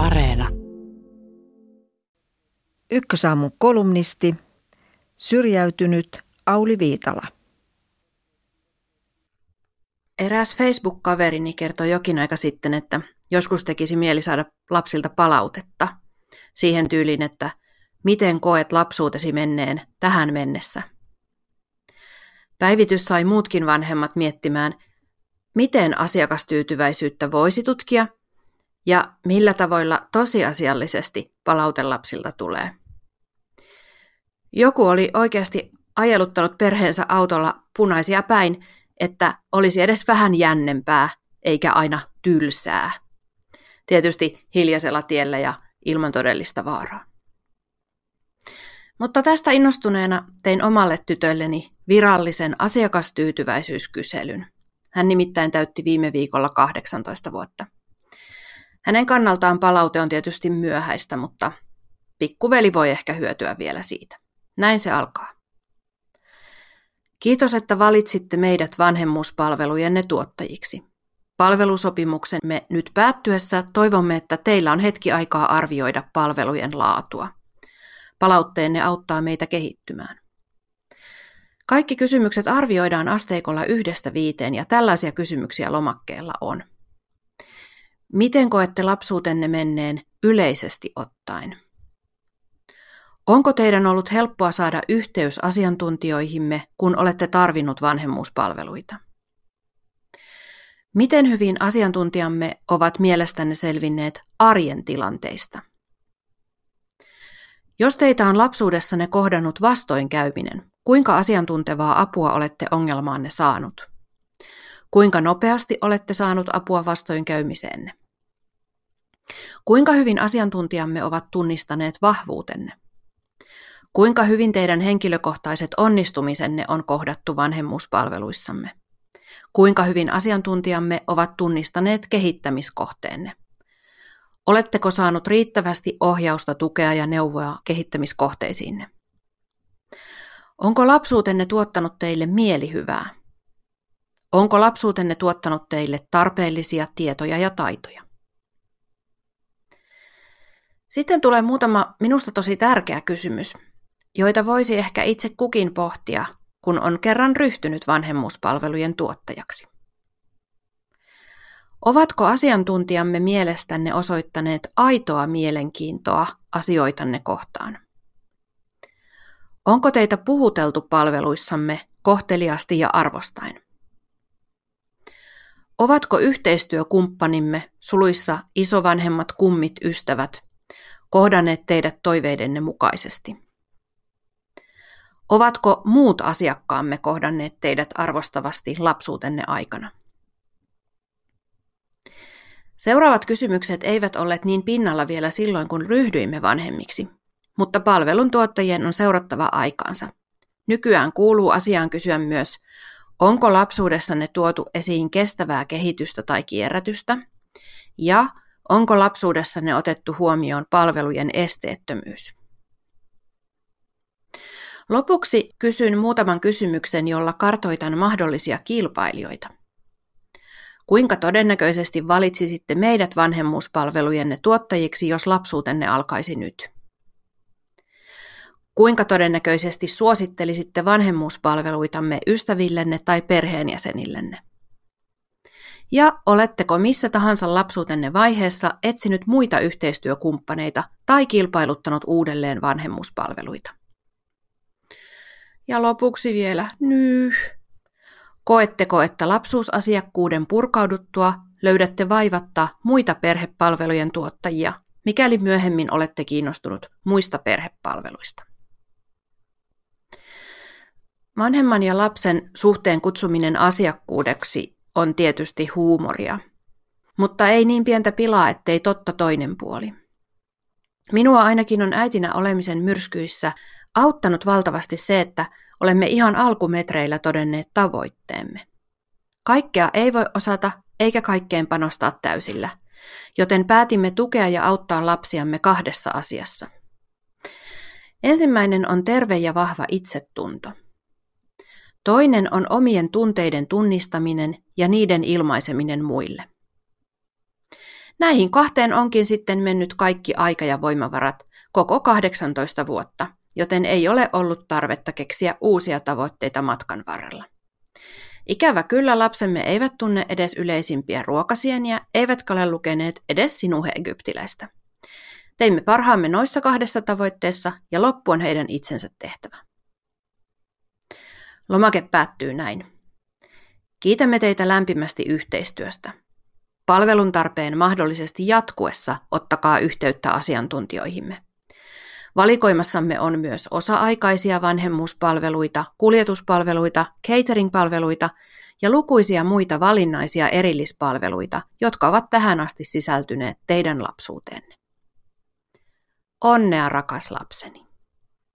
Areena. Ykkösaamun kolumnisti, syrjäytynyt Auli Viitala. Eräs Facebook-kaverini kertoi jokin aika sitten, että joskus tekisi mieli saada lapsilta palautetta siihen tyyliin, että miten koet lapsuutesi menneen tähän mennessä. Päivitys sai muutkin vanhemmat miettimään, miten asiakastyytyväisyyttä voisi tutkia ja millä tavoilla tosiasiallisesti palautelapsilta tulee. Joku oli oikeasti ajeluttanut perheensä autolla punaisia päin, että olisi edes vähän jännempää eikä aina tylsää. Tietysti hiljaisella tiellä ja ilman todellista vaaraa. Mutta tästä innostuneena tein omalle tytölleni virallisen asiakastyytyväisyyskyselyn. Hän nimittäin täytti viime viikolla 18 vuotta. Hänen kannaltaan palaute on tietysti myöhäistä, mutta pikkuveli voi ehkä hyötyä vielä siitä. Näin se alkaa. Kiitos, että valitsitte meidät vanhemmuuspalvelujenne tuottajiksi. Palvelusopimuksemme nyt päättyessä toivomme, että teillä on hetki aikaa arvioida palvelujen laatua. Palautteenne auttaa meitä kehittymään. Kaikki kysymykset arvioidaan asteikolla yhdestä viiteen ja tällaisia kysymyksiä lomakkeella on. Miten koette lapsuutenne menneen yleisesti ottaen? Onko teidän ollut helppoa saada yhteys asiantuntijoihimme, kun olette tarvinnut vanhemmuuspalveluita? Miten hyvin asiantuntijamme ovat mielestänne selvinneet arjen tilanteista? Jos teitä on lapsuudessanne kohdannut vastoinkäyminen, kuinka asiantuntevaa apua olette ongelmaanne saanut? Kuinka nopeasti olette saanut apua vastoinkäymiseenne? Kuinka hyvin asiantuntijamme ovat tunnistaneet vahvuutenne? Kuinka hyvin teidän henkilökohtaiset onnistumisenne on kohdattu vanhemmuuspalveluissamme? Kuinka hyvin asiantuntijamme ovat tunnistaneet kehittämiskohteenne? Oletteko saanut riittävästi ohjausta, tukea ja neuvoa kehittämiskohteisiinne? Onko lapsuutenne tuottanut teille mielihyvää? Onko lapsuutenne tuottanut teille tarpeellisia tietoja ja taitoja? Sitten tulee muutama minusta tosi tärkeä kysymys, joita voisi ehkä itse kukin pohtia, kun on kerran ryhtynyt vanhemmuuspalvelujen tuottajaksi. Ovatko asiantuntijamme mielestänne osoittaneet aitoa mielenkiintoa asioitanne kohtaan? Onko teitä puhuteltu palveluissamme kohteliasti ja arvostain? Ovatko yhteistyökumppanimme, suluissa isovanhemmat kummit ystävät, kohdanneet teidät toiveidenne mukaisesti? Ovatko muut asiakkaamme kohdanneet teidät arvostavasti lapsuutenne aikana? Seuraavat kysymykset eivät olleet niin pinnalla vielä silloin, kun ryhdyimme vanhemmiksi, mutta palveluntuottajien on seurattava aikaansa. Nykyään kuuluu asiaan kysyä myös, onko lapsuudessanne tuotu esiin kestävää kehitystä tai kierrätystä, ja onko lapsuudessanne otettu huomioon palvelujen esteettömyys. Lopuksi kysyn muutaman kysymyksen, jolla kartoitan mahdollisia kilpailijoita. Kuinka todennäköisesti valitsisitte meidät vanhemmuuspalvelujenne tuottajiksi, jos lapsuutenne alkaisi nyt? Kuinka todennäköisesti suosittelisitte vanhemmuuspalveluitamme ystävillenne tai perheenjäsenillenne? Ja oletteko missä tahansa lapsuutenne vaiheessa etsinyt muita yhteistyökumppaneita tai kilpailuttanut uudelleen vanhemmuuspalveluita? Ja lopuksi vielä nyh. Koetteko, että lapsuusasiakkuuden purkauduttua löydätte vaivatta muita perhepalvelujen tuottajia, mikäli myöhemmin olette kiinnostunut muista perhepalveluista? Vanhemman ja lapsen suhteen kutsuminen asiakkuudeksi on tietysti huumoria, mutta ei niin pientä pilaa, ettei totta toinen puoli. Minua ainakin on äitinä olemisen myrskyissä auttanut valtavasti se, että olemme ihan alkumetreillä todenneet tavoitteemme. Kaikkea ei voi osata eikä kaikkeen panostaa täysillä, joten päätimme tukea ja auttaa lapsiamme kahdessa asiassa. Ensimmäinen on terve ja vahva itsetunto. Toinen on omien tunteiden tunnistaminen ja niiden ilmaiseminen muille. Näihin kahteen onkin sitten mennyt kaikki aika ja voimavarat koko 18 vuotta, joten ei ole ollut tarvetta keksiä uusia tavoitteita matkan varrella. Ikävä kyllä lapsemme eivät tunne edes yleisimpiä ruokasieniä, eivätkä ole lukeneet edes sinuhe egyptiläistä. Teimme parhaamme noissa kahdessa tavoitteessa ja loppu on heidän itsensä tehtävä. Lomake päättyy näin. Kiitämme teitä lämpimästi yhteistyöstä. Palvelun tarpeen mahdollisesti jatkuessa ottakaa yhteyttä asiantuntijoihimme. Valikoimassamme on myös osa-aikaisia vanhemmuuspalveluita, kuljetuspalveluita, catering-palveluita ja lukuisia muita valinnaisia erillispalveluita, jotka ovat tähän asti sisältyneet teidän lapsuuteenne. Onnea rakas lapseni!